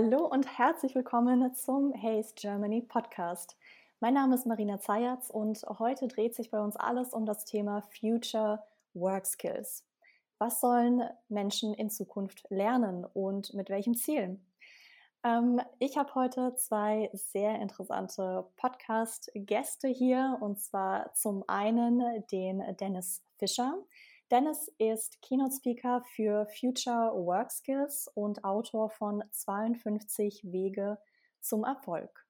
Hallo und herzlich willkommen zum Haze Germany Podcast. Mein Name ist Marina Zayatz und heute dreht sich bei uns alles um das Thema Future Work Skills. Was sollen Menschen in Zukunft lernen und mit welchen Zielen? Ähm, ich habe heute zwei sehr interessante Podcast-Gäste hier und zwar zum einen den Dennis Fischer. Dennis ist Keynote Speaker für Future Work Skills und Autor von 52 Wege zum Erfolg.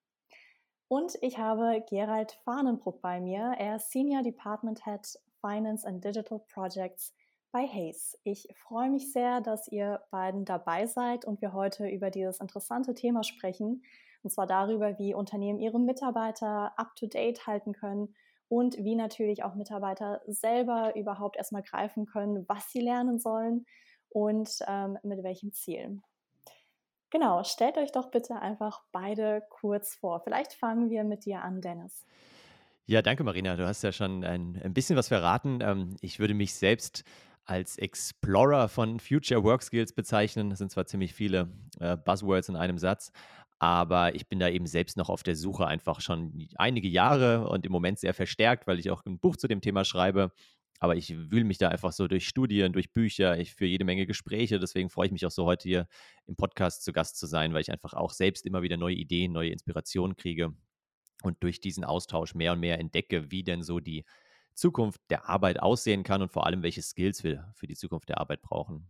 Und ich habe Gerald Fahnenbruck bei mir. Er ist Senior Department Head Finance and Digital Projects bei Hayes. Ich freue mich sehr, dass ihr beiden dabei seid und wir heute über dieses interessante Thema sprechen. Und zwar darüber, wie Unternehmen ihre Mitarbeiter up-to-date halten können und wie natürlich auch Mitarbeiter selber überhaupt erstmal greifen können, was sie lernen sollen und ähm, mit welchen Zielen. Genau, stellt euch doch bitte einfach beide kurz vor. Vielleicht fangen wir mit dir an, Dennis. Ja, danke, Marina. Du hast ja schon ein, ein bisschen was verraten. Ähm, ich würde mich selbst als Explorer von Future Work Skills bezeichnen. Das sind zwar ziemlich viele äh, Buzzwords in einem Satz, aber ich bin da eben selbst noch auf der Suche einfach schon einige Jahre und im Moment sehr verstärkt, weil ich auch ein Buch zu dem Thema schreibe. Aber ich wühle mich da einfach so durch Studien, durch Bücher, ich führe jede Menge Gespräche. Deswegen freue ich mich auch so heute hier im Podcast zu Gast zu sein, weil ich einfach auch selbst immer wieder neue Ideen, neue Inspirationen kriege und durch diesen Austausch mehr und mehr entdecke, wie denn so die Zukunft der Arbeit aussehen kann und vor allem, welche Skills wir für die Zukunft der Arbeit brauchen.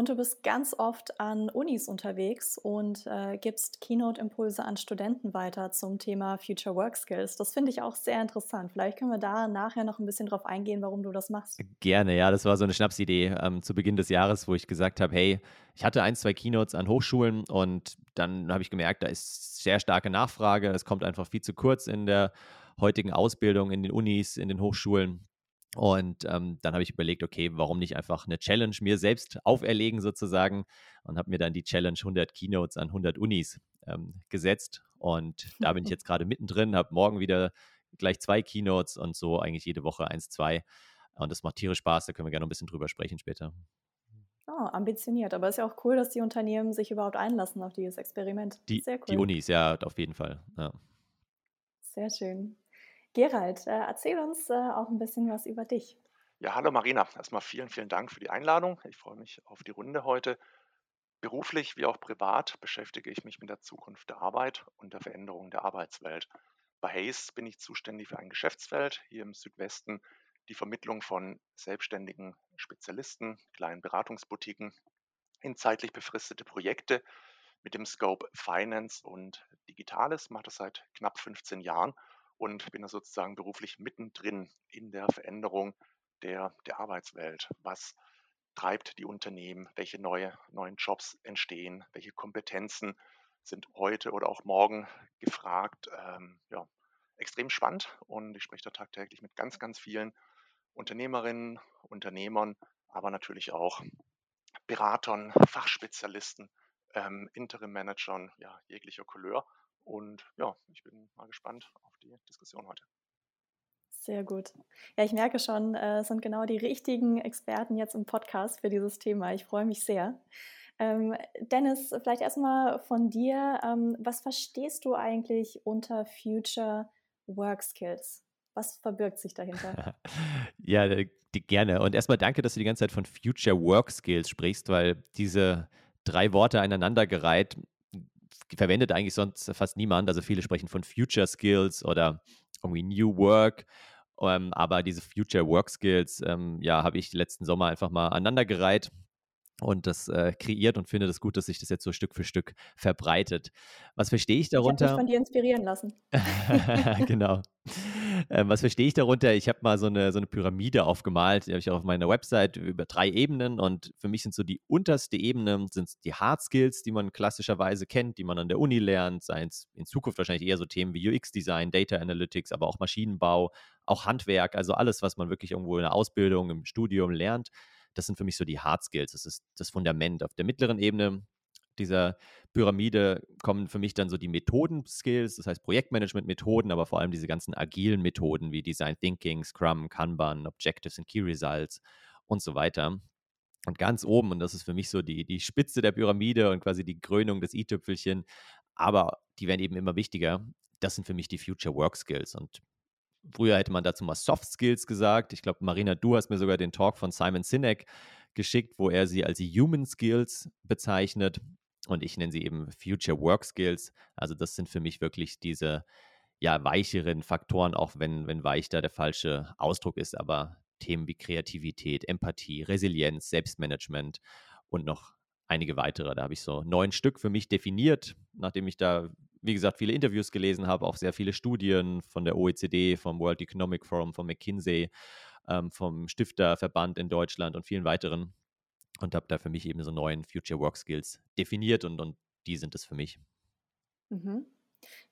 Und du bist ganz oft an Unis unterwegs und äh, gibst Keynote-Impulse an Studenten weiter zum Thema Future Work Skills. Das finde ich auch sehr interessant. Vielleicht können wir da nachher noch ein bisschen drauf eingehen, warum du das machst. Gerne, ja. Das war so eine Schnapsidee ähm, zu Beginn des Jahres, wo ich gesagt habe, hey, ich hatte ein, zwei Keynotes an Hochschulen und dann habe ich gemerkt, da ist sehr starke Nachfrage. Es kommt einfach viel zu kurz in der heutigen Ausbildung in den Unis, in den Hochschulen. Und ähm, dann habe ich überlegt, okay, warum nicht einfach eine Challenge mir selbst auferlegen sozusagen und habe mir dann die Challenge 100 Keynotes an 100 Unis ähm, gesetzt. Und da bin ich jetzt gerade mittendrin, habe morgen wieder gleich zwei Keynotes und so eigentlich jede Woche eins, zwei. Und das macht tierisch Spaß, da können wir gerne noch ein bisschen drüber sprechen später. Oh, ambitioniert, aber es ist ja auch cool, dass die Unternehmen sich überhaupt einlassen auf dieses Experiment. Die, Sehr cool. Die Unis, ja, auf jeden Fall. Ja. Sehr schön. Gerald, äh, erzähl uns äh, auch ein bisschen was über dich. Ja, hallo Marina. Erstmal vielen, vielen Dank für die Einladung. Ich freue mich auf die Runde heute. Beruflich wie auch privat beschäftige ich mich mit der Zukunft der Arbeit und der Veränderung der Arbeitswelt. Bei Hayes bin ich zuständig für ein Geschäftsfeld hier im Südwesten, die Vermittlung von selbstständigen Spezialisten, kleinen Beratungsboutiquen in zeitlich befristete Projekte mit dem Scope Finance und Digitales. Mache das seit knapp 15 Jahren und bin da sozusagen beruflich mittendrin in der Veränderung der, der Arbeitswelt. Was treibt die Unternehmen? Welche neue, neuen Jobs entstehen? Welche Kompetenzen sind heute oder auch morgen gefragt? Ähm, ja, extrem spannend und ich spreche da tagtäglich mit ganz, ganz vielen Unternehmerinnen, Unternehmern, aber natürlich auch Beratern, Fachspezialisten, ähm, Interim-Managern ja, jeglicher Couleur. Und ja, ich bin mal gespannt auf die Diskussion heute. Sehr gut. Ja, ich merke schon, äh, es sind genau die richtigen Experten jetzt im Podcast für dieses Thema. Ich freue mich sehr. Ähm, Dennis, vielleicht erstmal von dir. Ähm, was verstehst du eigentlich unter Future Work Skills? Was verbirgt sich dahinter? ja, die, gerne. Und erstmal danke, dass du die ganze Zeit von Future Work Skills sprichst, weil diese drei Worte aneinandergereiht verwendet eigentlich sonst fast niemand. Also viele sprechen von Future Skills oder irgendwie New Work. Ähm, aber diese Future Work Skills, ähm, ja, habe ich letzten Sommer einfach mal aneinandergereiht und das äh, kreiert und finde das gut, dass sich das jetzt so Stück für Stück verbreitet. Was verstehe ich darunter? Ich habe mich von dir inspirieren lassen. genau. Ähm, was verstehe ich darunter? Ich habe mal so eine, so eine Pyramide aufgemalt, die habe ich auch auf meiner Website über drei Ebenen und für mich sind so die unterste Ebene sind die Hard Skills, die man klassischerweise kennt, die man an der Uni lernt, seien es in Zukunft wahrscheinlich eher so Themen wie UX-Design, Data Analytics, aber auch Maschinenbau, auch Handwerk, also alles, was man wirklich irgendwo in der Ausbildung, im Studium lernt. Das sind für mich so die Hard Skills. Das ist das Fundament. Auf der mittleren Ebene dieser Pyramide kommen für mich dann so die Methoden-Skills, das heißt Projektmanagement-Methoden, aber vor allem diese ganzen agilen Methoden wie Design Thinking, Scrum, Kanban, Objectives and Key Results und so weiter. Und ganz oben, und das ist für mich so die, die Spitze der Pyramide und quasi die Krönung des i-Tüpfelchen, aber die werden eben immer wichtiger. Das sind für mich die Future Work Skills. Und früher hätte man dazu mal Soft Skills gesagt. Ich glaube, Marina, du hast mir sogar den Talk von Simon Sinek geschickt, wo er sie als Human Skills bezeichnet. Und ich nenne sie eben Future Work Skills. Also das sind für mich wirklich diese ja, weicheren Faktoren, auch wenn, wenn weich da der falsche Ausdruck ist, aber Themen wie Kreativität, Empathie, Resilienz, Selbstmanagement und noch einige weitere. Da habe ich so neun Stück für mich definiert, nachdem ich da, wie gesagt, viele Interviews gelesen habe, auch sehr viele Studien von der OECD, vom World Economic Forum, von McKinsey, ähm, vom Stifterverband in Deutschland und vielen weiteren. Und habe da für mich eben so neun Future Work Skills definiert und, und die sind es für mich. Mhm.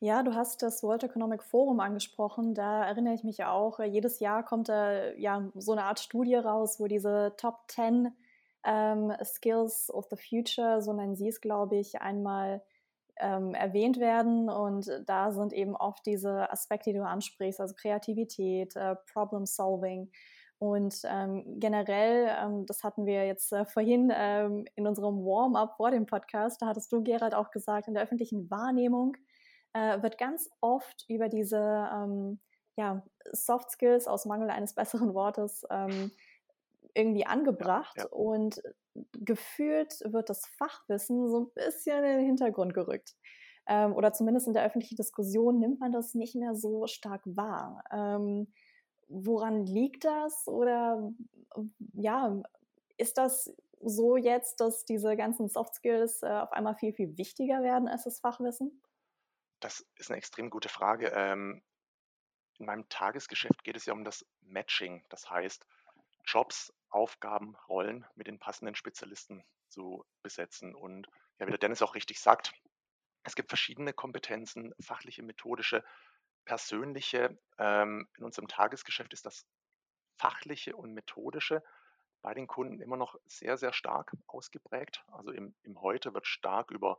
Ja, du hast das World Economic Forum angesprochen. Da erinnere ich mich auch. Jedes Jahr kommt da ja so eine Art Studie raus, wo diese Top 10 ähm, Skills of the Future, so nennen sie es, glaube ich, einmal ähm, erwähnt werden. Und da sind eben oft diese Aspekte, die du ansprichst, also Kreativität, äh, Problem Solving. Und ähm, generell, ähm, das hatten wir jetzt äh, vorhin ähm, in unserem Warm-up vor dem Podcast, da hattest du, Gerald, auch gesagt, in der öffentlichen Wahrnehmung äh, wird ganz oft über diese ähm, ja, Soft Skills aus Mangel eines besseren Wortes ähm, irgendwie angebracht ja, ja. und gefühlt wird das Fachwissen so ein bisschen in den Hintergrund gerückt. Ähm, oder zumindest in der öffentlichen Diskussion nimmt man das nicht mehr so stark wahr. Ähm, woran liegt das? Oder ja, ist das so jetzt, dass diese ganzen Soft Skills äh, auf einmal viel, viel wichtiger werden als das Fachwissen? Das ist eine extrem gute Frage. Ähm, in meinem Tagesgeschäft geht es ja um das Matching. Das heißt, Jobs, Aufgaben, Rollen mit den passenden Spezialisten zu besetzen. Und ja, wie der Dennis auch richtig sagt, es gibt verschiedene Kompetenzen, fachliche, methodische, persönliche. Ähm, in unserem Tagesgeschäft ist das fachliche und methodische bei den Kunden immer noch sehr, sehr stark ausgeprägt. Also im, im Heute wird stark über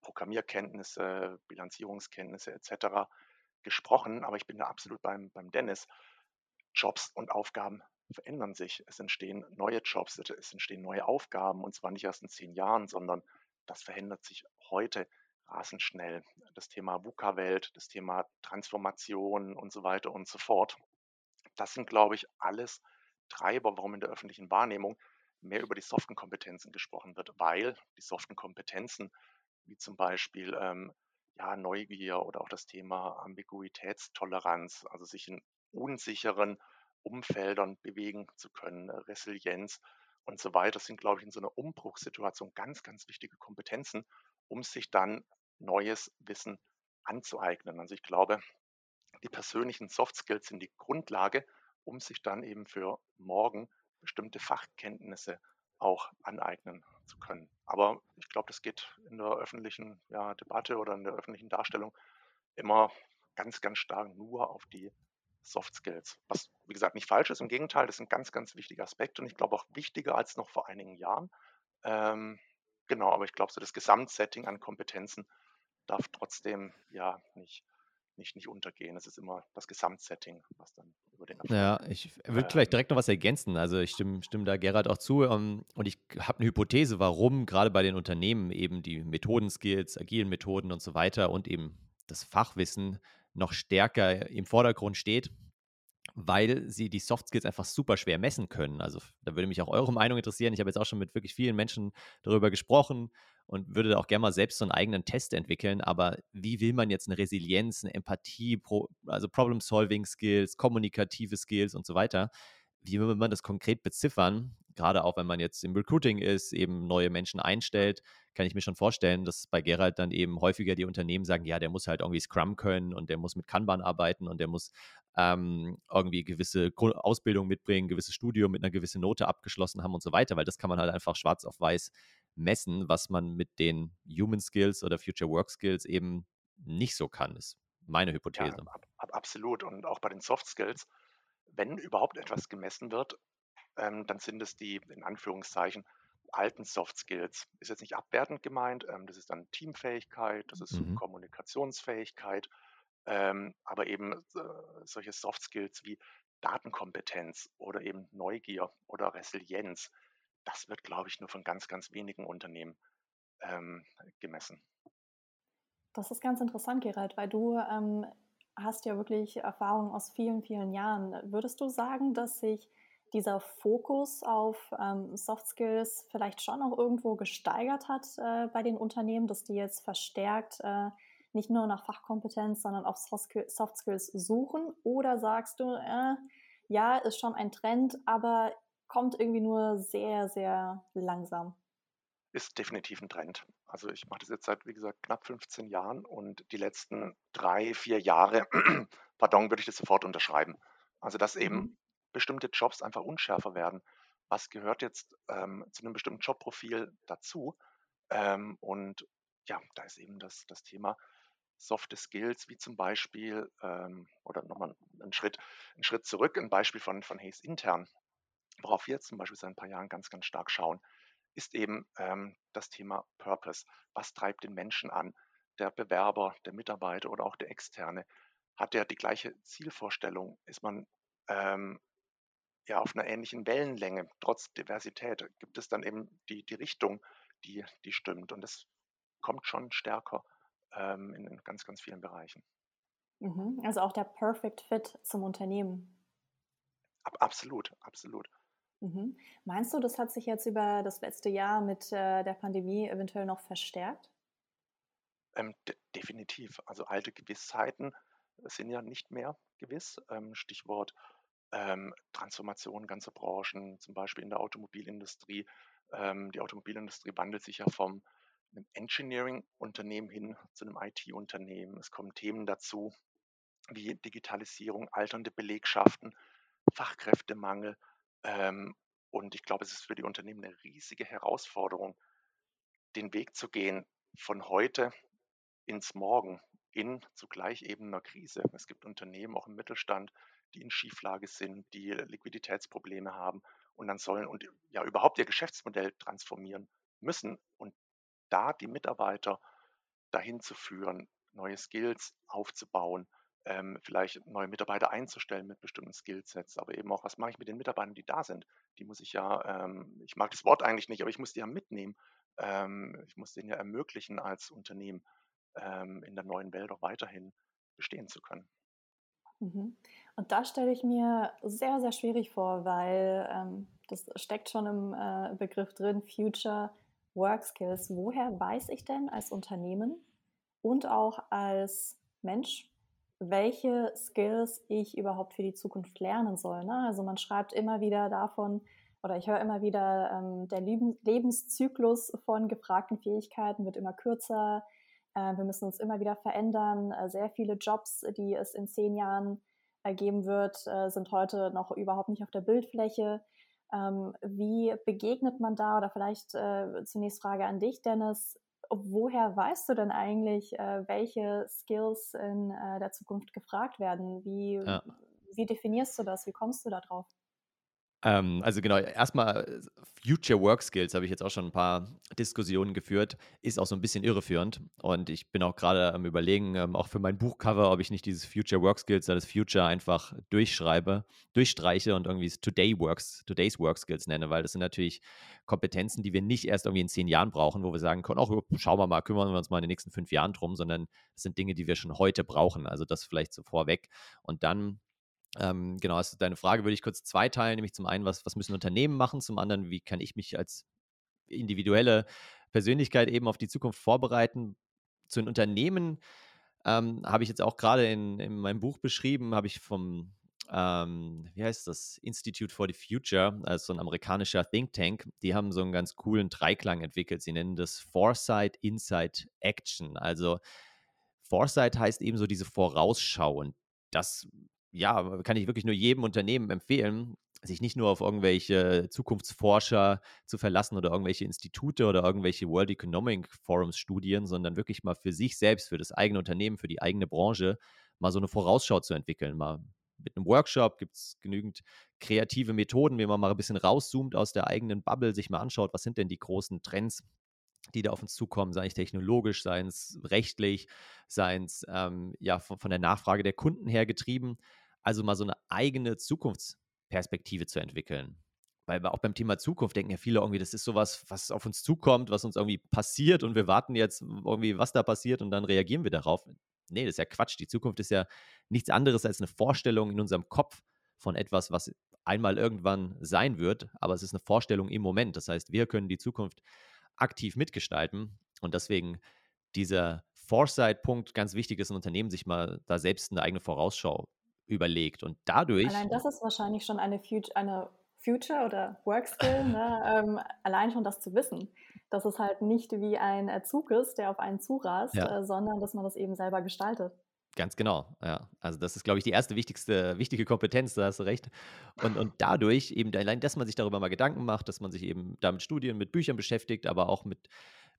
Programmierkenntnisse, Bilanzierungskenntnisse etc. gesprochen, aber ich bin da absolut beim, beim Dennis. Jobs und Aufgaben verändern sich. Es entstehen neue Jobs, es entstehen neue Aufgaben und zwar nicht erst in zehn Jahren, sondern das verändert sich heute rasend schnell. Das Thema VUCA-Welt, das Thema Transformation und so weiter und so fort. Das sind, glaube ich, alles Treiber, warum in der öffentlichen Wahrnehmung mehr über die soften Kompetenzen gesprochen wird, weil die soften Kompetenzen wie zum Beispiel ähm, ja, Neugier oder auch das Thema Ambiguitätstoleranz, also sich in unsicheren Umfeldern bewegen zu können, Resilienz und so weiter, sind, glaube ich, in so einer Umbruchssituation ganz, ganz wichtige Kompetenzen, um sich dann neues Wissen anzueignen. Also ich glaube, die persönlichen Soft Skills sind die Grundlage, um sich dann eben für morgen bestimmte Fachkenntnisse auch aneignen zu können. Aber ich glaube, das geht in der öffentlichen ja, Debatte oder in der öffentlichen Darstellung immer ganz, ganz stark nur auf die Soft Skills. Was, wie gesagt, nicht falsch ist. Im Gegenteil, das ist ein ganz, ganz wichtiger Aspekt und ich glaube auch wichtiger als noch vor einigen Jahren. Ähm, genau, aber ich glaube, so das Gesamtsetting an Kompetenzen darf trotzdem ja nicht nicht, nicht untergehen. Es ist immer das Gesamtsetting, was dann über den Erfolg. Ja, ich würde ähm, vielleicht direkt noch was ergänzen. Also ich stimme, stimme da Gerhard auch zu. Um, ähm, und ich habe eine Hypothese, warum gerade bei den Unternehmen eben die Methodenskills, agilen Methoden und so weiter und eben das Fachwissen noch stärker im Vordergrund steht weil sie die Soft Skills einfach super schwer messen können. Also da würde mich auch eure Meinung interessieren. Ich habe jetzt auch schon mit wirklich vielen Menschen darüber gesprochen und würde auch gerne mal selbst so einen eigenen Test entwickeln. Aber wie will man jetzt eine Resilienz, eine Empathie, also Problem-Solving-Skills, kommunikative Skills und so weiter, wie will man das konkret beziffern? Gerade auch wenn man jetzt im Recruiting ist, eben neue Menschen einstellt, kann ich mir schon vorstellen, dass bei Gerald dann eben häufiger die Unternehmen sagen, ja, der muss halt irgendwie Scrum können und der muss mit Kanban arbeiten und der muss ähm, irgendwie gewisse Ausbildung mitbringen, gewisses Studium mit einer gewissen Note abgeschlossen haben und so weiter, weil das kann man halt einfach schwarz auf weiß messen, was man mit den Human Skills oder Future Work Skills eben nicht so kann, ist meine Hypothese. Ja, ab, ab, absolut. Und auch bei den Soft Skills, wenn überhaupt etwas gemessen wird, ähm, dann sind es die, in Anführungszeichen, alten Soft Skills. Ist jetzt nicht abwertend gemeint, ähm, das ist dann Teamfähigkeit, das ist mhm. Kommunikationsfähigkeit, ähm, aber eben äh, solche Soft Skills wie Datenkompetenz oder eben Neugier oder Resilienz, das wird, glaube ich, nur von ganz, ganz wenigen Unternehmen ähm, gemessen. Das ist ganz interessant, Gerald, weil du ähm, hast ja wirklich Erfahrung aus vielen, vielen Jahren. Würdest du sagen, dass sich dieser Fokus auf ähm, Soft Skills vielleicht schon auch irgendwo gesteigert hat äh, bei den Unternehmen, dass die jetzt verstärkt äh, nicht nur nach Fachkompetenz, sondern auch Soft Skills suchen? Oder sagst du, äh, ja, ist schon ein Trend, aber kommt irgendwie nur sehr, sehr langsam? Ist definitiv ein Trend. Also ich mache das jetzt seit, wie gesagt, knapp 15 Jahren und die letzten drei, vier Jahre, pardon, würde ich das sofort unterschreiben. Also dass eben mhm. Bestimmte Jobs einfach unschärfer werden. Was gehört jetzt ähm, zu einem bestimmten Jobprofil dazu? Ähm, und ja, da ist eben das, das Thema softe Skills, wie zum Beispiel, ähm, oder nochmal einen Schritt, einen Schritt zurück, ein Beispiel von, von Hayes intern, worauf wir jetzt zum Beispiel seit ein paar Jahren ganz, ganz stark schauen, ist eben ähm, das Thema Purpose. Was treibt den Menschen an? Der Bewerber, der Mitarbeiter oder auch der Externe. Hat der die gleiche Zielvorstellung? Ist man ähm, ja auf einer ähnlichen Wellenlänge, trotz Diversität? Gibt es dann eben die, die Richtung, die, die stimmt? Und das kommt schon stärker ähm, in, in ganz, ganz vielen Bereichen. Mhm. Also auch der Perfect Fit zum Unternehmen. Ab, absolut, absolut. Mhm. Meinst du, das hat sich jetzt über das letzte Jahr mit äh, der Pandemie eventuell noch verstärkt? Ähm, de definitiv. Also alte Gewissheiten sind ja nicht mehr gewiss. Ähm, Stichwort ähm, Transformation ganzer Branchen, zum Beispiel in der Automobilindustrie. Ähm, die Automobilindustrie wandelt sich ja vom einem Engineering-Unternehmen hin zu einem IT-Unternehmen. Es kommen Themen dazu wie Digitalisierung, alternde Belegschaften, Fachkräftemangel. Ähm, und ich glaube, es ist für die Unternehmen eine riesige Herausforderung, den Weg zu gehen von heute ins Morgen in zugleich eben einer Krise. Es gibt Unternehmen auch im Mittelstand, die in Schieflage sind, die Liquiditätsprobleme haben und dann sollen und ja überhaupt ihr Geschäftsmodell transformieren müssen. Und da die Mitarbeiter dahin zu führen, neue Skills aufzubauen, ähm, vielleicht neue Mitarbeiter einzustellen mit bestimmten Skillsets, aber eben auch, was mache ich mit den Mitarbeitern, die da sind? Die muss ich ja, ähm, ich mag das Wort eigentlich nicht, aber ich muss die ja mitnehmen. Ähm, ich muss denen ja ermöglichen, als Unternehmen ähm, in der neuen Welt auch weiterhin bestehen zu können. Mhm. Und da stelle ich mir sehr, sehr schwierig vor, weil ähm, das steckt schon im äh, Begriff drin, Future Work Skills. Woher weiß ich denn als Unternehmen und auch als Mensch, welche Skills ich überhaupt für die Zukunft lernen soll? Ne? Also man schreibt immer wieder davon, oder ich höre immer wieder, ähm, der Lebenszyklus von gefragten Fähigkeiten wird immer kürzer. Äh, wir müssen uns immer wieder verändern. Äh, sehr viele Jobs, die es in zehn Jahren ergeben wird, äh, sind heute noch überhaupt nicht auf der Bildfläche. Ähm, wie begegnet man da? Oder vielleicht äh, zunächst Frage an dich, Dennis. Woher weißt du denn eigentlich, äh, welche Skills in äh, der Zukunft gefragt werden? Wie, ja. wie definierst du das? Wie kommst du da drauf? Ähm, also genau, erstmal Future Work Skills habe ich jetzt auch schon ein paar Diskussionen geführt, ist auch so ein bisschen irreführend. Und ich bin auch gerade am Überlegen, ähm, auch für mein Buchcover, ob ich nicht dieses Future Work Skills, das Future einfach durchschreibe, durchstreiche und irgendwie Today Works, Today's Work Skills nenne, weil das sind natürlich Kompetenzen, die wir nicht erst irgendwie in zehn Jahren brauchen, wo wir sagen können, auch schauen wir mal, kümmern wir uns mal in den nächsten fünf Jahren drum, sondern das sind Dinge, die wir schon heute brauchen. Also das vielleicht so vorweg. Und dann ähm, genau, also deine Frage würde ich kurz zweiteilen, nämlich zum einen, was, was müssen Unternehmen machen, zum anderen, wie kann ich mich als individuelle Persönlichkeit eben auf die Zukunft vorbereiten. Zu den Unternehmen ähm, habe ich jetzt auch gerade in, in meinem Buch beschrieben, habe ich vom, ähm, wie heißt das, Institute for the Future, also so ein amerikanischer Think Tank, die haben so einen ganz coolen Dreiklang entwickelt. Sie nennen das Foresight, Insight, Action. Also Foresight heißt eben so diese Vorausschau und das ja, kann ich wirklich nur jedem Unternehmen empfehlen, sich nicht nur auf irgendwelche Zukunftsforscher zu verlassen oder irgendwelche Institute oder irgendwelche World Economic Forums Studien, sondern wirklich mal für sich selbst, für das eigene Unternehmen, für die eigene Branche mal so eine Vorausschau zu entwickeln. Mal mit einem Workshop gibt es genügend kreative Methoden, wie man mal ein bisschen rauszoomt aus der eigenen Bubble, sich mal anschaut, was sind denn die großen Trends, die da auf uns zukommen, sei es technologisch, sei es rechtlich, sei es ähm, ja, von, von der Nachfrage der Kunden her getrieben. Also mal so eine eigene Zukunftsperspektive zu entwickeln. weil auch beim Thema Zukunft denken ja viele irgendwie, das ist sowas, was auf uns zukommt, was uns irgendwie passiert und wir warten jetzt irgendwie, was da passiert und dann reagieren wir darauf. Nee, das ist ja Quatsch. Die Zukunft ist ja nichts anderes als eine Vorstellung in unserem Kopf von etwas, was einmal irgendwann sein wird, aber es ist eine Vorstellung im Moment. Das heißt, wir können die Zukunft aktiv mitgestalten und deswegen dieser Foresight-Punkt ganz wichtig ist, ein Unternehmen sich mal da selbst eine eigene Vorausschau überlegt und dadurch. Allein das ist wahrscheinlich schon eine, Future, eine Future oder Work Skill, ne? ähm, allein schon das zu wissen, dass es halt nicht wie ein Zug ist, der auf einen zurast, ja. äh, sondern dass man das eben selber gestaltet. Ganz genau, ja. Also das ist, glaube ich, die erste wichtigste, wichtige Kompetenz, da hast du recht. Und, und dadurch eben allein, dass man sich darüber mal Gedanken macht, dass man sich eben da mit Studien, mit Büchern beschäftigt, aber auch mit,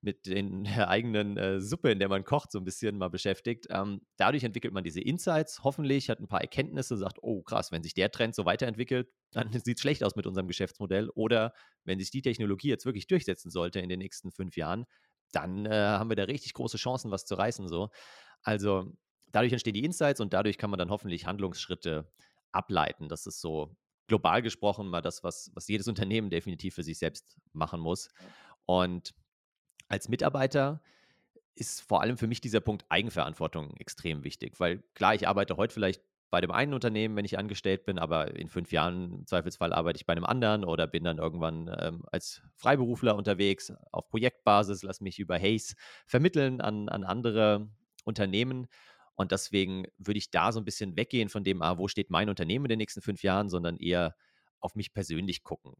mit den, der eigenen äh, Suppe, in der man kocht, so ein bisschen mal beschäftigt. Ähm, dadurch entwickelt man diese Insights, hoffentlich, hat ein paar Erkenntnisse, sagt, oh krass, wenn sich der Trend so weiterentwickelt, dann sieht es schlecht aus mit unserem Geschäftsmodell. Oder wenn sich die Technologie jetzt wirklich durchsetzen sollte in den nächsten fünf Jahren, dann äh, haben wir da richtig große Chancen, was zu reißen. So. Also dadurch entstehen die Insights und dadurch kann man dann hoffentlich Handlungsschritte ableiten. Das ist so global gesprochen mal das, was, was jedes Unternehmen definitiv für sich selbst machen muss. Und als Mitarbeiter ist vor allem für mich dieser Punkt Eigenverantwortung extrem wichtig, weil klar, ich arbeite heute vielleicht bei dem einen Unternehmen, wenn ich angestellt bin, aber in fünf Jahren im Zweifelsfall arbeite ich bei einem anderen oder bin dann irgendwann ähm, als Freiberufler unterwegs auf Projektbasis, lass mich über Haze vermitteln an, an andere Unternehmen. Und deswegen würde ich da so ein bisschen weggehen von dem, ah, wo steht mein Unternehmen in den nächsten fünf Jahren, sondern eher auf mich persönlich gucken.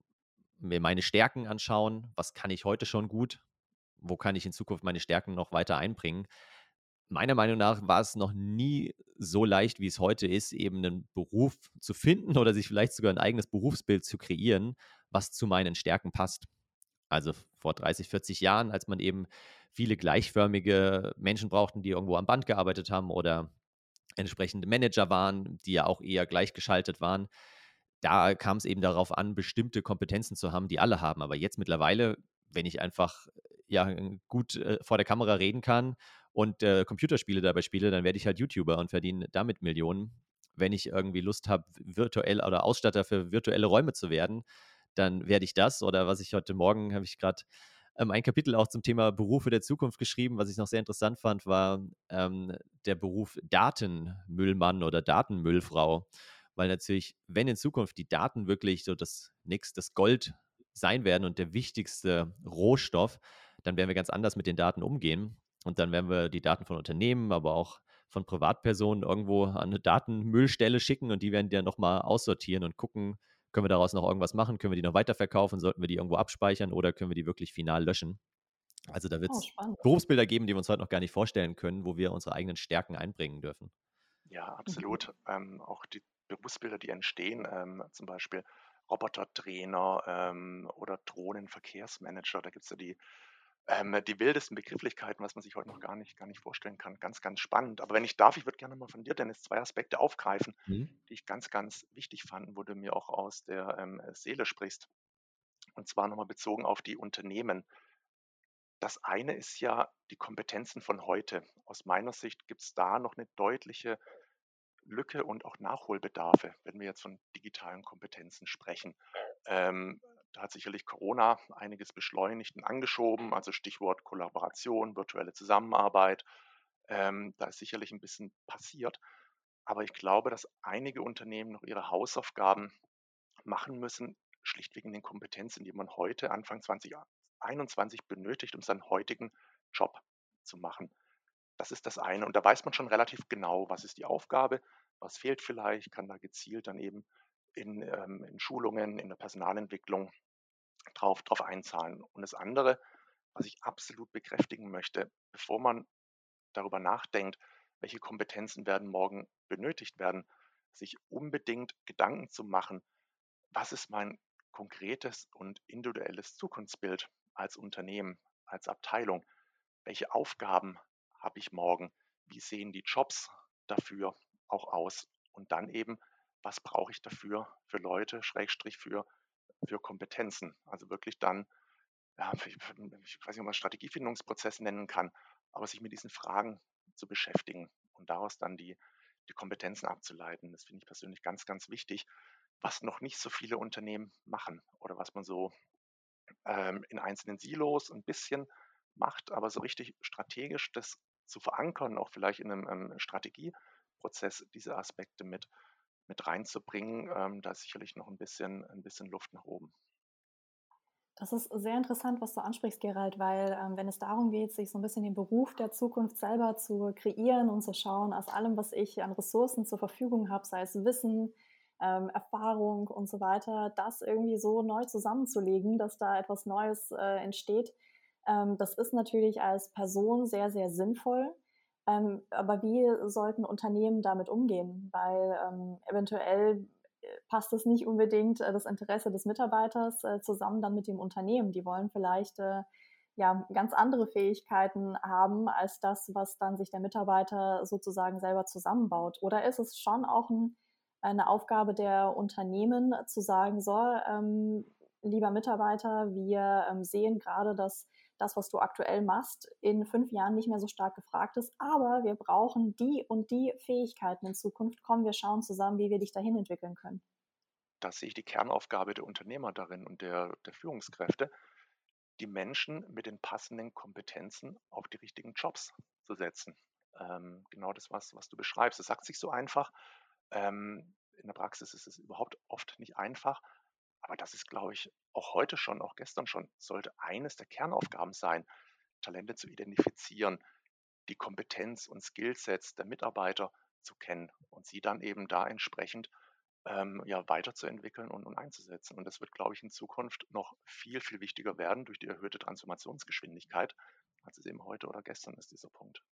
Mir meine Stärken anschauen, was kann ich heute schon gut, wo kann ich in Zukunft meine Stärken noch weiter einbringen. Meiner Meinung nach war es noch nie so leicht, wie es heute ist, eben einen Beruf zu finden oder sich vielleicht sogar ein eigenes Berufsbild zu kreieren, was zu meinen Stärken passt. Also vor 30, 40 Jahren, als man eben viele gleichförmige Menschen brauchten, die irgendwo am Band gearbeitet haben oder entsprechende Manager waren, die ja auch eher gleichgeschaltet waren. Da kam es eben darauf an, bestimmte Kompetenzen zu haben, die alle haben. Aber jetzt mittlerweile, wenn ich einfach ja gut äh, vor der Kamera reden kann und äh, Computerspiele dabei spiele, dann werde ich halt YouTuber und verdiene damit Millionen. Wenn ich irgendwie Lust habe, virtuell oder Ausstatter für virtuelle Räume zu werden, dann werde ich das. Oder was ich heute Morgen habe ich gerade ähm, ein Kapitel auch zum Thema Berufe der Zukunft geschrieben. Was ich noch sehr interessant fand, war ähm, der Beruf Datenmüllmann oder Datenmüllfrau. Weil natürlich, wenn in Zukunft die Daten wirklich so das nix, das Gold sein werden und der wichtigste Rohstoff, dann werden wir ganz anders mit den Daten umgehen. Und dann werden wir die Daten von Unternehmen, aber auch von Privatpersonen irgendwo an eine Datenmüllstelle schicken und die werden die dann nochmal aussortieren und gucken, können wir daraus noch irgendwas machen? Können wir die noch weiterverkaufen? Sollten wir die irgendwo abspeichern oder können wir die wirklich final löschen? Also da wird es oh, Berufsbilder geben, die wir uns heute noch gar nicht vorstellen können, wo wir unsere eigenen Stärken einbringen dürfen. Ja, absolut. Mhm. Ähm, auch die Berufsbilder, die entstehen, ähm, zum Beispiel Robotertrainer ähm, oder Drohnenverkehrsmanager, da gibt es ja die ähm, die wildesten Begrifflichkeiten, was man sich heute noch gar nicht, gar nicht vorstellen kann. Ganz, ganz spannend. Aber wenn ich darf, ich würde gerne mal von dir, Dennis, zwei Aspekte aufgreifen, mhm. die ich ganz, ganz wichtig fand, wo du mir auch aus der ähm, Seele sprichst. Und zwar nochmal bezogen auf die Unternehmen. Das eine ist ja die Kompetenzen von heute. Aus meiner Sicht gibt es da noch eine deutliche Lücke und auch Nachholbedarfe, wenn wir jetzt von digitalen Kompetenzen sprechen. Ähm, da hat sicherlich Corona einiges beschleunigt und angeschoben, also Stichwort Kollaboration, virtuelle Zusammenarbeit. Ähm, da ist sicherlich ein bisschen passiert. Aber ich glaube, dass einige Unternehmen noch ihre Hausaufgaben machen müssen, schlichtweg in den Kompetenzen, die man heute, Anfang 2021, benötigt, um seinen heutigen Job zu machen. Das ist das eine. Und da weiß man schon relativ genau, was ist die Aufgabe, was fehlt vielleicht, kann da gezielt dann eben in, ähm, in Schulungen, in der Personalentwicklung drauf, drauf einzahlen. Und das andere, was ich absolut bekräftigen möchte, bevor man darüber nachdenkt, welche Kompetenzen werden morgen benötigt werden, sich unbedingt Gedanken zu machen, was ist mein konkretes und individuelles Zukunftsbild als Unternehmen, als Abteilung, welche Aufgaben habe ich morgen, wie sehen die Jobs dafür auch aus? Und dann eben was brauche ich dafür für Leute, Schrägstrich für, für Kompetenzen. Also wirklich dann, ja, ich, ich weiß nicht, ob man Strategiefindungsprozess nennen kann, aber sich mit diesen Fragen zu beschäftigen und daraus dann die, die Kompetenzen abzuleiten. Das finde ich persönlich ganz, ganz wichtig. was noch nicht so viele Unternehmen machen oder was man so ähm, in einzelnen Silos ein bisschen macht, aber so richtig strategisch das zu verankern, auch vielleicht in einem ähm, Strategieprozess diese Aspekte mit, mit reinzubringen, ähm, da ist sicherlich noch ein bisschen, ein bisschen Luft nach oben. Das ist sehr interessant, was du ansprichst, Gerald, weil ähm, wenn es darum geht, sich so ein bisschen den Beruf der Zukunft selber zu kreieren und zu schauen, aus allem, was ich an Ressourcen zur Verfügung habe, sei es Wissen, ähm, Erfahrung und so weiter, das irgendwie so neu zusammenzulegen, dass da etwas Neues äh, entsteht, ähm, das ist natürlich als Person sehr, sehr sinnvoll. Ähm, aber wie sollten Unternehmen damit umgehen? Weil ähm, eventuell äh, passt es nicht unbedingt äh, das Interesse des Mitarbeiters äh, zusammen dann mit dem Unternehmen. Die wollen vielleicht äh, ja, ganz andere Fähigkeiten haben als das, was dann sich der Mitarbeiter sozusagen selber zusammenbaut. Oder ist es schon auch ein eine Aufgabe der Unternehmen zu sagen, so, ähm, lieber Mitarbeiter, wir ähm, sehen gerade, dass das, was du aktuell machst, in fünf Jahren nicht mehr so stark gefragt ist, aber wir brauchen die und die Fähigkeiten in Zukunft. Kommen, wir schauen zusammen, wie wir dich dahin entwickeln können. Da sehe ich die Kernaufgabe der Unternehmer darin und der, der Führungskräfte, die Menschen mit den passenden Kompetenzen auf die richtigen Jobs zu setzen. Ähm, genau das, was, was du beschreibst. Es sagt sich so einfach, ähm, in der Praxis ist es überhaupt oft nicht einfach. Aber das ist, glaube ich, auch heute schon, auch gestern schon, sollte eines der Kernaufgaben sein, Talente zu identifizieren, die Kompetenz und Skillsets der Mitarbeiter zu kennen und sie dann eben da entsprechend ähm, ja, weiterzuentwickeln und, und einzusetzen. Und das wird, glaube ich, in Zukunft noch viel, viel wichtiger werden durch die erhöhte Transformationsgeschwindigkeit, als es eben heute oder gestern ist, dieser Punkt.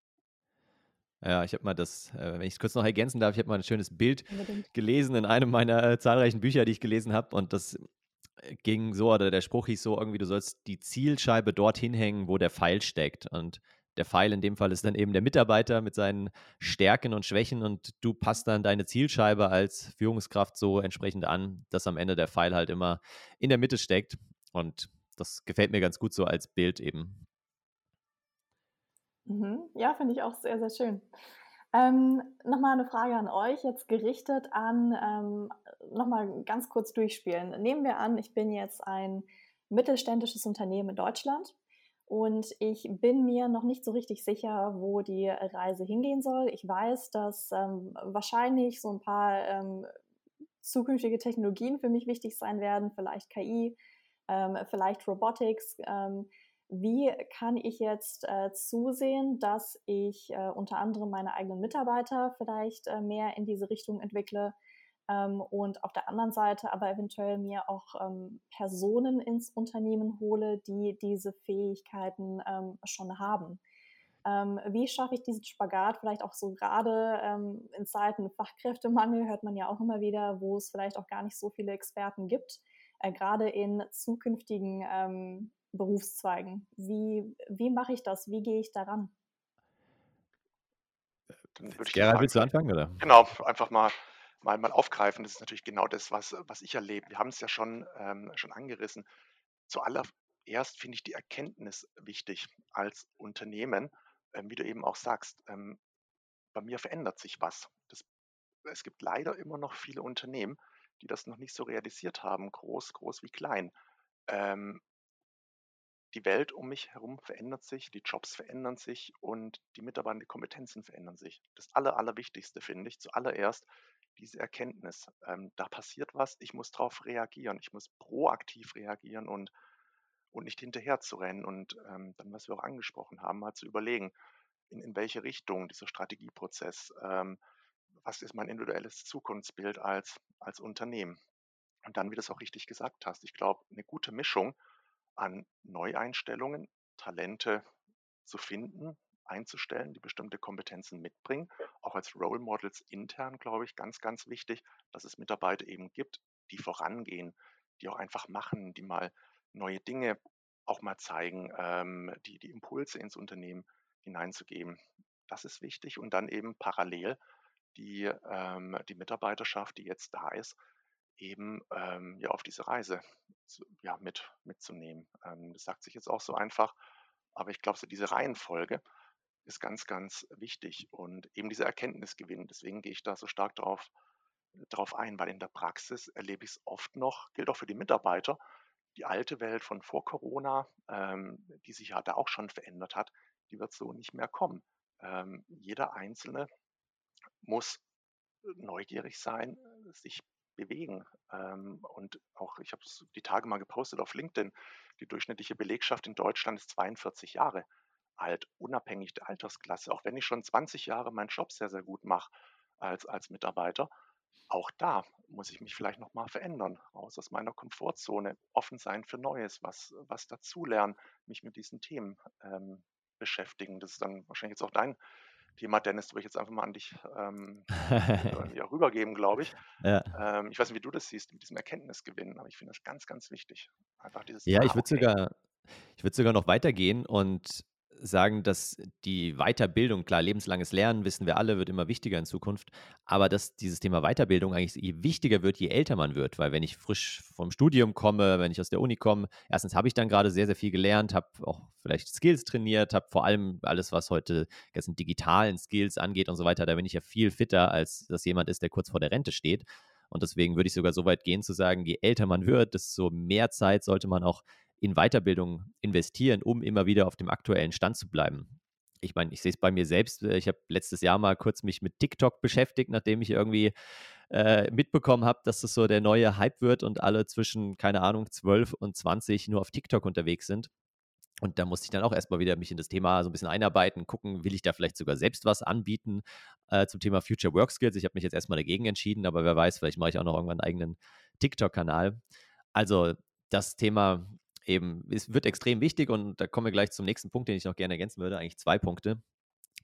Ja, ich habe mal das, äh, wenn ich es kurz noch ergänzen darf, ich habe mal ein schönes Bild Unbedingt. gelesen in einem meiner äh, zahlreichen Bücher, die ich gelesen habe. Und das äh, ging so, oder der Spruch hieß so irgendwie, du sollst die Zielscheibe dorthin hängen, wo der Pfeil steckt. Und der Pfeil in dem Fall ist dann eben der Mitarbeiter mit seinen Stärken und Schwächen und du passt dann deine Zielscheibe als Führungskraft so entsprechend an, dass am Ende der Pfeil halt immer in der Mitte steckt. Und das gefällt mir ganz gut so als Bild eben. Mhm. Ja, finde ich auch sehr, sehr schön. Ähm, nochmal eine Frage an euch, jetzt gerichtet an, ähm, nochmal ganz kurz durchspielen. Nehmen wir an, ich bin jetzt ein mittelständisches Unternehmen in Deutschland und ich bin mir noch nicht so richtig sicher, wo die Reise hingehen soll. Ich weiß, dass ähm, wahrscheinlich so ein paar ähm, zukünftige Technologien für mich wichtig sein werden, vielleicht KI, ähm, vielleicht Robotics. Wie kann ich jetzt äh, zusehen, dass ich äh, unter anderem meine eigenen Mitarbeiter vielleicht äh, mehr in diese Richtung entwickle ähm, und auf der anderen Seite aber eventuell mir auch ähm, Personen ins Unternehmen hole, die diese Fähigkeiten ähm, schon haben. Ähm, wie schaffe ich diesen Spagat vielleicht auch so gerade ähm, in Zeiten Fachkräftemangel, hört man ja auch immer wieder, wo es vielleicht auch gar nicht so viele Experten gibt, äh, gerade in zukünftigen ähm, Berufszweigen? Wie, wie mache ich das? Wie gehe ich daran? Gerhard, willst du anfangen? Oder? Genau, einfach mal, mal, mal aufgreifen. Das ist natürlich genau das, was, was ich erlebe. Wir haben es ja schon, ähm, schon angerissen. Zuallererst finde ich die Erkenntnis wichtig als Unternehmen, ähm, wie du eben auch sagst. Ähm, bei mir verändert sich was. Das, es gibt leider immer noch viele Unternehmen, die das noch nicht so realisiert haben, groß, groß wie klein. Ähm, die Welt um mich herum verändert sich, die Jobs verändern sich und die Mitarbeiter, die Kompetenzen verändern sich. Das Aller, Allerwichtigste finde ich zuallererst diese Erkenntnis. Ähm, da passiert was, ich muss darauf reagieren, ich muss proaktiv reagieren und, und nicht hinterher zu rennen und ähm, dann, was wir auch angesprochen haben, mal zu überlegen, in, in welche Richtung dieser Strategieprozess, ähm, was ist mein individuelles Zukunftsbild als, als Unternehmen. Und dann, wie du es auch richtig gesagt hast, ich glaube, eine gute Mischung an Neueinstellungen, Talente zu finden, einzustellen, die bestimmte Kompetenzen mitbringen. Auch als Role Models intern, glaube ich, ganz, ganz wichtig, dass es Mitarbeiter eben gibt, die vorangehen, die auch einfach machen, die mal neue Dinge auch mal zeigen, ähm, die, die Impulse ins Unternehmen hineinzugeben. Das ist wichtig und dann eben parallel die, ähm, die Mitarbeiterschaft, die jetzt da ist, eben ähm, ja auf diese Reise ja, mit, mitzunehmen. Ähm, das sagt sich jetzt auch so einfach, aber ich glaube, so diese Reihenfolge ist ganz, ganz wichtig und eben dieser Erkenntnisgewinn. Deswegen gehe ich da so stark darauf darauf ein, weil in der Praxis erlebe ich es oft noch, gilt auch für die Mitarbeiter, die alte Welt von vor Corona, ähm, die sich ja da auch schon verändert hat, die wird so nicht mehr kommen. Ähm, jeder Einzelne muss neugierig sein, sich bewegen. Ähm, und auch, ich habe es die Tage mal gepostet auf LinkedIn, die durchschnittliche Belegschaft in Deutschland ist 42 Jahre alt, unabhängig der Altersklasse. Auch wenn ich schon 20 Jahre meinen Job sehr, sehr gut mache als, als Mitarbeiter, auch da muss ich mich vielleicht nochmal verändern, raus aus meiner Komfortzone, offen sein für Neues, was, was dazulernen, mich mit diesen Themen ähm, beschäftigen. Das ist dann wahrscheinlich jetzt auch dein Thema, Dennis, würde ich jetzt einfach mal an dich ähm, ja, rübergeben, glaube ich. Ja. Ähm, ich weiß nicht, wie du das siehst mit diesem Erkenntnisgewinn, aber ich finde das ganz, ganz wichtig. Einfach dieses Ja, ich würde okay. sogar, ich würde sogar noch weitergehen und sagen, dass die Weiterbildung, klar, lebenslanges Lernen, wissen wir alle, wird immer wichtiger in Zukunft, aber dass dieses Thema Weiterbildung eigentlich je wichtiger wird, je älter man wird, weil wenn ich frisch vom Studium komme, wenn ich aus der Uni komme, erstens habe ich dann gerade sehr, sehr viel gelernt, habe auch vielleicht Skills trainiert, habe vor allem alles, was heute ganzen digitalen Skills angeht und so weiter, da bin ich ja viel fitter, als dass jemand ist, der kurz vor der Rente steht. Und deswegen würde ich sogar so weit gehen zu sagen, je älter man wird, desto mehr Zeit sollte man auch in Weiterbildung investieren, um immer wieder auf dem aktuellen Stand zu bleiben. Ich meine, ich sehe es bei mir selbst. Äh, ich habe letztes Jahr mal kurz mich mit TikTok beschäftigt, nachdem ich irgendwie äh, mitbekommen habe, dass das so der neue Hype wird und alle zwischen, keine Ahnung, 12 und 20 nur auf TikTok unterwegs sind. Und da musste ich dann auch erstmal wieder mich in das Thema so ein bisschen einarbeiten, gucken, will ich da vielleicht sogar selbst was anbieten äh, zum Thema Future Work Skills. Ich habe mich jetzt erstmal dagegen entschieden, aber wer weiß, vielleicht mache ich auch noch irgendwann einen eigenen TikTok-Kanal. Also das Thema eben, es wird extrem wichtig und da kommen wir gleich zum nächsten Punkt, den ich noch gerne ergänzen würde, eigentlich zwei Punkte.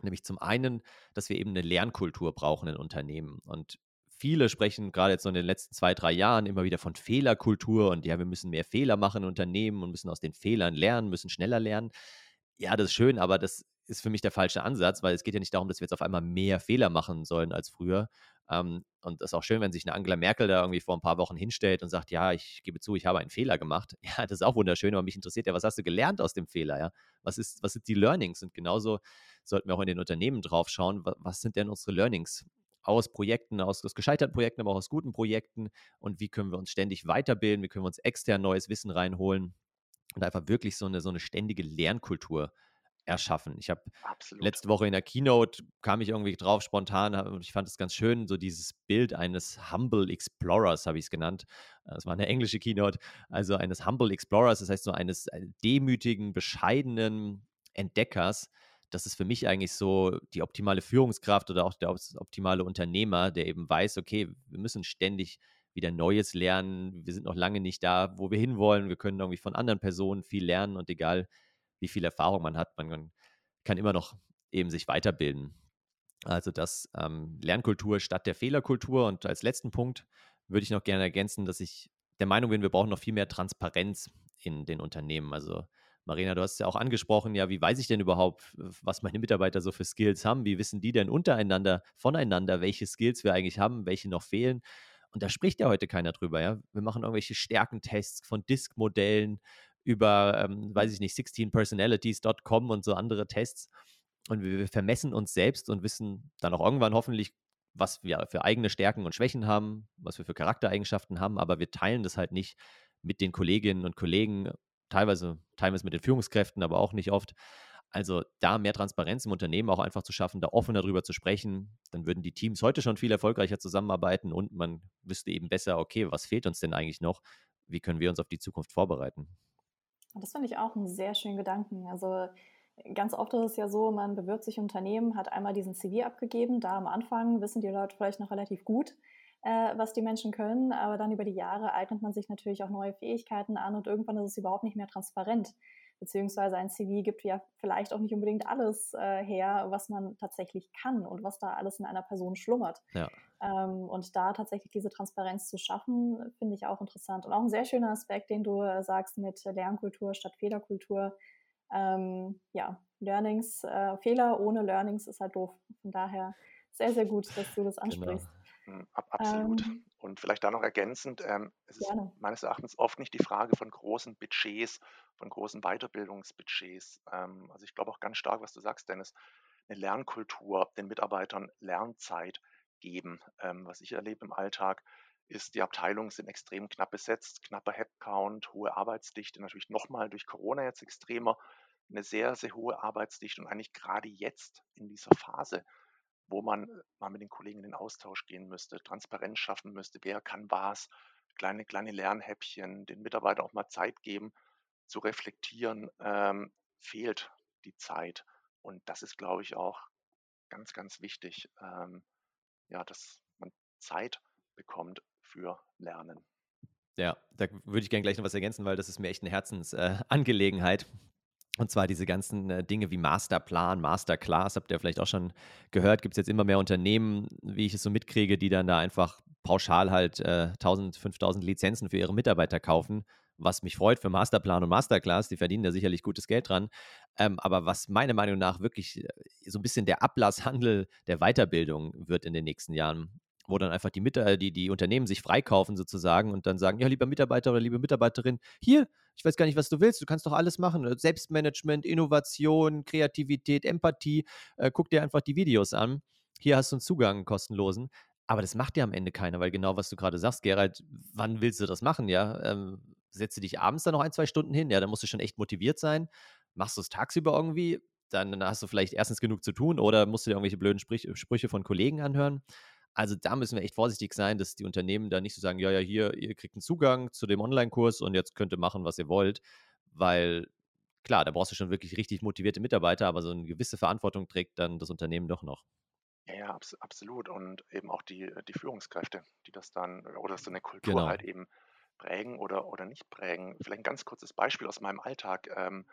Nämlich zum einen, dass wir eben eine Lernkultur brauchen in Unternehmen. Und viele sprechen gerade jetzt so in den letzten zwei, drei Jahren immer wieder von Fehlerkultur und ja, wir müssen mehr Fehler machen in Unternehmen und müssen aus den Fehlern lernen, müssen schneller lernen. Ja, das ist schön, aber das ist für mich der falsche Ansatz, weil es geht ja nicht darum, dass wir jetzt auf einmal mehr Fehler machen sollen als früher, ähm, und es ist auch schön, wenn sich eine Angela Merkel da irgendwie vor ein paar Wochen hinstellt und sagt, ja, ich gebe zu, ich habe einen Fehler gemacht. Ja, das ist auch wunderschön, aber mich interessiert ja, was hast du gelernt aus dem Fehler? Ja? Was, ist, was sind die Learnings? Und genauso sollten wir auch in den Unternehmen drauf schauen, was sind denn unsere Learnings aus Projekten, aus, aus gescheiterten Projekten, aber auch aus guten Projekten und wie können wir uns ständig weiterbilden, wie können wir uns extern neues Wissen reinholen und einfach wirklich so eine, so eine ständige Lernkultur erschaffen. Ich habe letzte Woche in der Keynote kam ich irgendwie drauf spontan und ich fand es ganz schön, so dieses Bild eines Humble Explorers habe ich es genannt. Das war eine englische Keynote, also eines Humble Explorers, das heißt so eines äh, demütigen, bescheidenen Entdeckers. Das ist für mich eigentlich so die optimale Führungskraft oder auch der optimale Unternehmer, der eben weiß, okay, wir müssen ständig wieder Neues lernen. Wir sind noch lange nicht da, wo wir hinwollen. Wir können irgendwie von anderen Personen viel lernen und egal, wie viel Erfahrung man hat. Man kann immer noch eben sich weiterbilden. Also das ähm, Lernkultur statt der Fehlerkultur. Und als letzten Punkt würde ich noch gerne ergänzen, dass ich der Meinung bin, wir brauchen noch viel mehr Transparenz in den Unternehmen. Also Marina, du hast ja auch angesprochen, ja, wie weiß ich denn überhaupt, was meine Mitarbeiter so für Skills haben? Wie wissen die denn untereinander, voneinander, welche Skills wir eigentlich haben, welche noch fehlen? Und da spricht ja heute keiner drüber, ja. Wir machen irgendwelche Stärkentests von Disk-Modellen über, ähm, weiß ich nicht, 16personalities.com und so andere Tests. Und wir vermessen uns selbst und wissen dann auch irgendwann hoffentlich, was wir für eigene Stärken und Schwächen haben, was wir für Charaktereigenschaften haben, aber wir teilen das halt nicht mit den Kolleginnen und Kollegen, teilweise teilen wir es mit den Führungskräften, aber auch nicht oft. Also da mehr Transparenz im Unternehmen auch einfach zu schaffen, da offener darüber zu sprechen, dann würden die Teams heute schon viel erfolgreicher zusammenarbeiten und man wüsste eben besser, okay, was fehlt uns denn eigentlich noch? Wie können wir uns auf die Zukunft vorbereiten? Und das finde ich auch einen sehr schönen Gedanken. Also ganz oft ist es ja so, man bewirbt sich Unternehmen, hat einmal diesen CV abgegeben. Da am Anfang wissen die Leute vielleicht noch relativ gut, äh, was die Menschen können, aber dann über die Jahre eignet man sich natürlich auch neue Fähigkeiten an und irgendwann ist es überhaupt nicht mehr transparent. Beziehungsweise ein CV gibt ja vielleicht auch nicht unbedingt alles äh, her, was man tatsächlich kann und was da alles in einer Person schlummert. Ja. Ähm, und da tatsächlich diese Transparenz zu schaffen, finde ich auch interessant. Und auch ein sehr schöner Aspekt, den du äh, sagst mit Lernkultur statt Fehlerkultur. Ähm, ja, Learnings, äh, Fehler ohne Learnings ist halt doof. Von daher sehr, sehr gut, dass du das genau. ansprichst. Genau. Absolut. Ähm, und vielleicht da noch ergänzend, ähm, es gerne. ist meines Erachtens oft nicht die Frage von großen Budgets, von großen Weiterbildungsbudgets. Ähm, also ich glaube auch ganz stark, was du sagst, Dennis, eine Lernkultur, den Mitarbeitern Lernzeit geben. Ähm, was ich erlebe im Alltag, ist, die Abteilungen sind extrem knapp besetzt, knapper Headcount, hohe Arbeitsdichte, natürlich nochmal durch Corona jetzt extremer, eine sehr, sehr hohe Arbeitsdichte und eigentlich gerade jetzt in dieser Phase, wo man äh, mal mit den Kollegen in den Austausch gehen müsste, Transparenz schaffen müsste, wer kann was, kleine, kleine Lernhäppchen, den Mitarbeitern auch mal Zeit geben, zu reflektieren, ähm, fehlt die Zeit. Und das ist, glaube ich, auch ganz, ganz wichtig, ähm, ja, dass man Zeit bekommt für Lernen. Ja, da würde ich gerne gleich noch was ergänzen, weil das ist mir echt eine Herzensangelegenheit. Und zwar diese ganzen äh, Dinge wie Masterplan, Masterclass, habt ihr vielleicht auch schon gehört, gibt es jetzt immer mehr Unternehmen, wie ich es so mitkriege, die dann da einfach pauschal halt äh, 1000, 5000 Lizenzen für ihre Mitarbeiter kaufen, was mich freut für Masterplan und Masterclass, die verdienen da sicherlich gutes Geld dran. Ähm, aber was meiner Meinung nach wirklich äh, so ein bisschen der Ablasshandel der Weiterbildung wird in den nächsten Jahren wo dann einfach die, Mit äh, die, die Unternehmen sich freikaufen sozusagen und dann sagen, ja, lieber Mitarbeiter oder liebe Mitarbeiterin, hier, ich weiß gar nicht, was du willst, du kannst doch alles machen. Äh, Selbstmanagement, Innovation, Kreativität, Empathie, äh, guck dir einfach die Videos an. Hier hast du einen Zugang, kostenlosen. Aber das macht ja am Ende keiner, weil genau was du gerade sagst, Gerald, wann willst du das machen, ja? Ähm, setzt du dich abends dann noch ein, zwei Stunden hin? Ja, dann musst du schon echt motiviert sein. Machst du es tagsüber irgendwie? Dann hast du vielleicht erstens genug zu tun oder musst du dir irgendwelche blöden Sprich Sprüche von Kollegen anhören. Also da müssen wir echt vorsichtig sein, dass die Unternehmen da nicht so sagen, ja, ja, hier, ihr kriegt einen Zugang zu dem Online-Kurs und jetzt könnt ihr machen, was ihr wollt, weil klar, da brauchst du schon wirklich richtig motivierte Mitarbeiter, aber so eine gewisse Verantwortung trägt dann das Unternehmen doch noch. Ja, ja, abs absolut. Und eben auch die, die Führungskräfte, die das dann, oder so eine Kultur genau. halt eben prägen oder, oder nicht prägen. Vielleicht ein ganz kurzes Beispiel aus meinem Alltag. Ähm,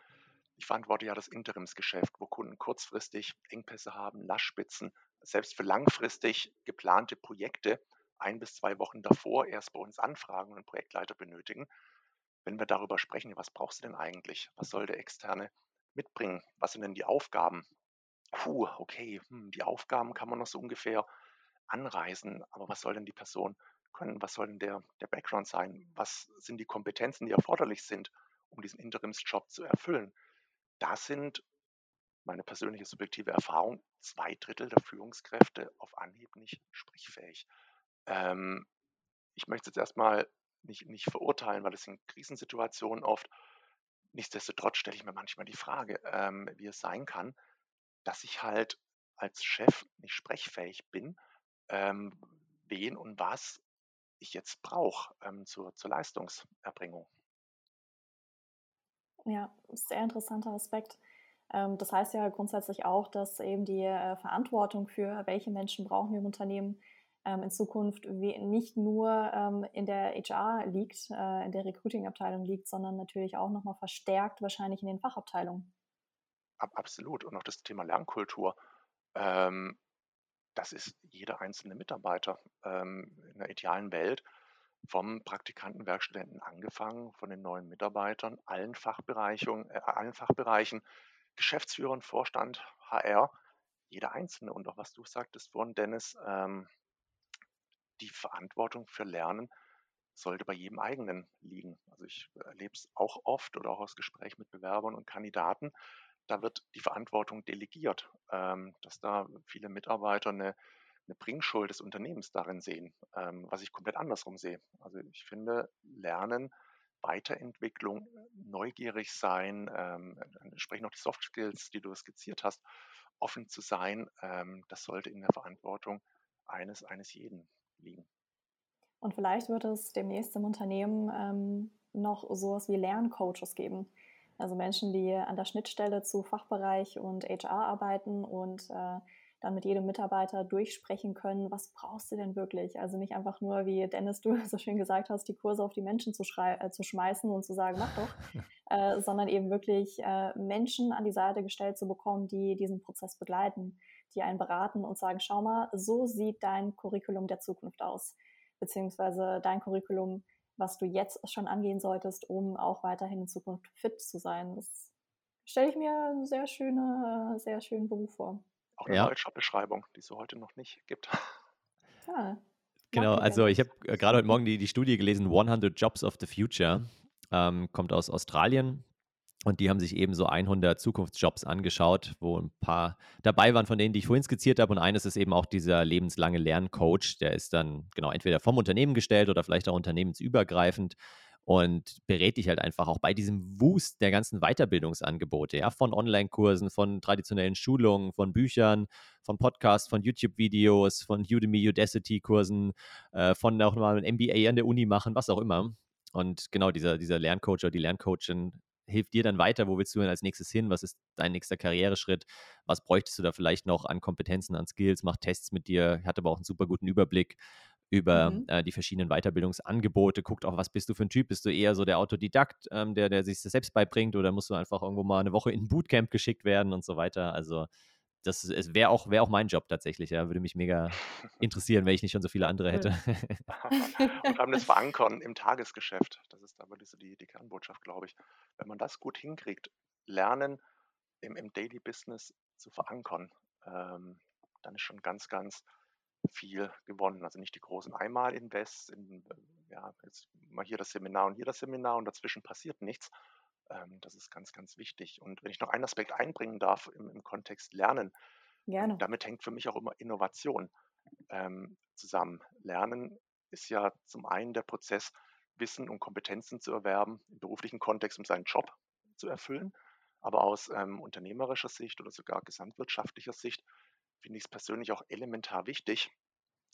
ich verantworte ja das Interimsgeschäft, wo Kunden kurzfristig Engpässe haben, Lastspitzen, selbst für langfristig geplante Projekte ein bis zwei Wochen davor erst bei uns anfragen und einen Projektleiter benötigen. Wenn wir darüber sprechen, was brauchst du denn eigentlich? Was soll der Externe mitbringen? Was sind denn die Aufgaben? Puh, okay, hm, die Aufgaben kann man noch so ungefähr anreisen, aber was soll denn die Person können? Was soll denn der, der Background sein? Was sind die Kompetenzen, die erforderlich sind, um diesen Interimsjob zu erfüllen? Da sind meine persönliche subjektive Erfahrung, zwei Drittel der Führungskräfte auf Anhieb nicht sprechfähig. Ähm, ich möchte jetzt erstmal nicht, nicht verurteilen, weil es in Krisensituationen oft, nichtsdestotrotz stelle ich mir manchmal die Frage, ähm, wie es sein kann, dass ich halt als Chef nicht sprechfähig bin, ähm, wen und was ich jetzt brauche ähm, zur, zur Leistungserbringung. Ja, sehr interessanter Aspekt. Ähm, das heißt ja grundsätzlich auch, dass eben die äh, Verantwortung für welche Menschen brauchen wir im Unternehmen ähm, in Zukunft nicht nur ähm, in der HR liegt, äh, in der Recruiting-Abteilung liegt, sondern natürlich auch nochmal verstärkt wahrscheinlich in den Fachabteilungen. Absolut. Und auch das Thema Lernkultur. das ist jeder einzelne Mitarbeiter in der idealen Welt vom Praktikanten, Werkstudenten angefangen, von den neuen Mitarbeitern, allen, Fachbereichen, äh, allen Fachbereichen, Geschäftsführern, Vorstand, HR, jeder Einzelne. Und auch was du sagtest vorhin, Dennis, ähm, die Verantwortung für Lernen sollte bei jedem eigenen liegen. Also ich erlebe es auch oft oder auch aus Gesprächen mit Bewerbern und Kandidaten, da wird die Verantwortung delegiert, ähm, dass da viele Mitarbeiter eine, eine Bringschuld des Unternehmens darin sehen, ähm, was ich komplett andersrum sehe. Also ich finde, Lernen Weiterentwicklung, neugierig sein, ähm, entsprechend auch die Soft Skills, die du skizziert hast, offen zu sein, ähm, das sollte in der Verantwortung eines, eines jeden liegen. Und vielleicht wird es demnächst im Unternehmen ähm, noch sowas wie Lerncoaches geben. Also Menschen, die an der Schnittstelle zu Fachbereich und HR arbeiten und äh, dann mit jedem Mitarbeiter durchsprechen können, was brauchst du denn wirklich? Also nicht einfach nur, wie Dennis du so schön gesagt hast, die Kurse auf die Menschen zu, äh, zu schmeißen und zu sagen, mach doch, äh, sondern eben wirklich äh, Menschen an die Seite gestellt zu bekommen, die diesen Prozess begleiten, die einen beraten und sagen, schau mal, so sieht dein Curriculum der Zukunft aus, beziehungsweise dein Curriculum, was du jetzt schon angehen solltest, um auch weiterhin in Zukunft fit zu sein. Das stelle ich mir einen sehr, schöne, sehr schönen Beruf vor. Auch eine ja. neue Jobbeschreibung, die es so heute noch nicht gibt. Ja. Genau, also ich habe äh, gerade heute Morgen die, die Studie gelesen, 100 Jobs of the Future, ähm, kommt aus Australien. Und die haben sich eben so 100 Zukunftsjobs angeschaut, wo ein paar dabei waren von denen, die ich vorhin skizziert habe. Und eines ist eben auch dieser lebenslange Lerncoach. Der ist dann genau entweder vom Unternehmen gestellt oder vielleicht auch unternehmensübergreifend und berät dich halt einfach auch bei diesem Wust der ganzen Weiterbildungsangebote, ja, von Online-Kursen, von traditionellen Schulungen, von Büchern, von Podcasts, von YouTube-Videos, von Udemy, Udacity-Kursen, äh, von auch mal ein MBA an der Uni machen, was auch immer. Und genau dieser, dieser Lerncoach oder die Lerncoachin hilft dir dann weiter? Wo willst du denn als nächstes hin? Was ist dein nächster Karriereschritt? Was bräuchtest du da vielleicht noch an Kompetenzen, an Skills? Macht Tests mit dir, hat aber auch einen super guten Überblick über mhm. äh, die verschiedenen Weiterbildungsangebote, guckt auch, was bist du für ein Typ? Bist du eher so der Autodidakt, ähm, der, der sich das selbst beibringt oder musst du einfach irgendwo mal eine Woche in ein Bootcamp geschickt werden und so weiter? Also das wäre auch, wär auch mein Job tatsächlich, ja. Würde mich mega interessieren, wenn ich nicht schon so viele andere hätte. und haben das verankern im Tagesgeschäft. Das ist aber die, die Kernbotschaft, glaube ich. Wenn man das gut hinkriegt, lernen im, im Daily Business zu verankern, ähm, dann ist schon ganz, ganz viel gewonnen. Also nicht die großen Einmal-Invests, in, ja, jetzt mal hier das Seminar und hier das Seminar und dazwischen passiert nichts. Ähm, das ist ganz, ganz wichtig. Und wenn ich noch einen Aspekt einbringen darf im, im Kontext Lernen, Gerne. damit hängt für mich auch immer Innovation ähm, zusammen. Lernen ist ja zum einen der Prozess, Wissen und Kompetenzen zu erwerben im beruflichen Kontext, um seinen Job zu erfüllen. Aber aus ähm, unternehmerischer Sicht oder sogar gesamtwirtschaftlicher Sicht finde ich es persönlich auch elementar wichtig,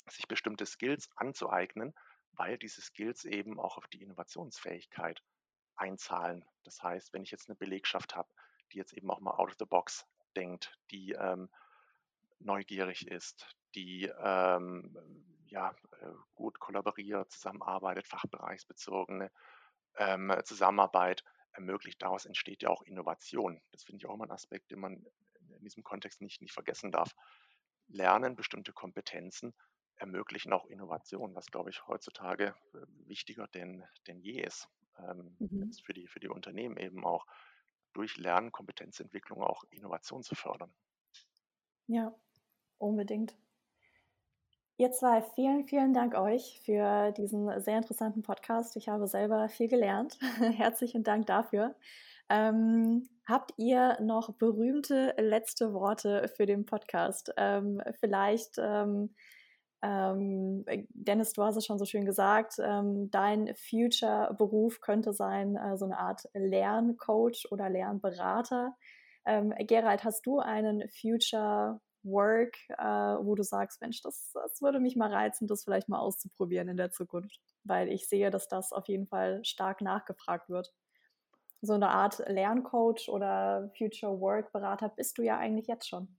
sich bestimmte Skills anzueignen, weil diese Skills eben auch auf die Innovationsfähigkeit einzahlen. Das heißt, wenn ich jetzt eine Belegschaft habe, die jetzt eben auch mal out of the box denkt, die ähm, neugierig ist, die ähm, ja, äh, gut kollaboriert, zusammenarbeitet, fachbereichsbezogene ähm, Zusammenarbeit ermöglicht. Daraus entsteht ja auch Innovation. Das finde ich auch immer ein Aspekt, den man in diesem Kontext nicht, nicht vergessen darf. Lernen, bestimmte Kompetenzen ermöglichen auch Innovation, was, glaube ich, heutzutage äh, wichtiger denn, denn je ist. Ähm, mhm. für, die, für die Unternehmen eben auch durch Lernen, Kompetenzentwicklung auch Innovation zu fördern. Ja, unbedingt. Ihr zwei, vielen, vielen Dank euch für diesen sehr interessanten Podcast. Ich habe selber viel gelernt. Herzlichen Dank dafür. Ähm, habt ihr noch berühmte letzte Worte für den Podcast? Ähm, vielleicht, ähm, ähm Dennis, du hast es schon so schön gesagt, ähm, dein Future-Beruf könnte sein, äh, so eine Art Lerncoach oder Lernberater. Ähm, Gerald, hast du einen Future Work, äh, wo du sagst, Mensch, das, das würde mich mal reizen, das vielleicht mal auszuprobieren in der Zukunft, weil ich sehe, dass das auf jeden Fall stark nachgefragt wird so eine Art Lerncoach oder Future Work Berater bist du ja eigentlich jetzt schon.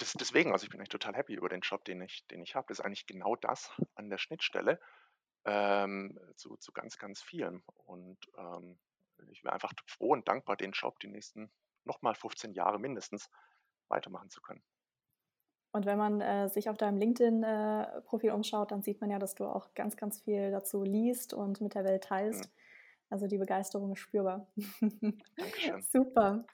Das, deswegen, also ich bin eigentlich total happy über den Job, den ich, den ich habe. Das ist eigentlich genau das an der Schnittstelle ähm, zu, zu ganz, ganz vielen. Und ähm, ich wäre einfach froh und dankbar, den Job die nächsten nochmal 15 Jahre mindestens weitermachen zu können. Und wenn man äh, sich auf deinem LinkedIn-Profil äh, umschaut, dann sieht man ja, dass du auch ganz, ganz viel dazu liest und mit der Welt teilst. Mhm. Also die Begeisterung ist spürbar. Dankeschön. Super.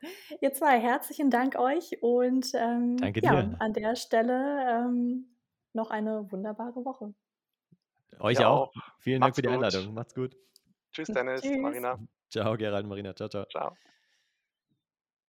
Ihr zwei, herzlichen Dank euch und ähm, Danke dir. Ja, an der Stelle ähm, noch eine wunderbare Woche. Euch ja, auch. Vielen Macht's Dank für die Einladung. Macht's gut. Tschüss, Dennis, Tschüss. Marina. Ciao, Gerald, Marina. Ciao, ciao. Ciao.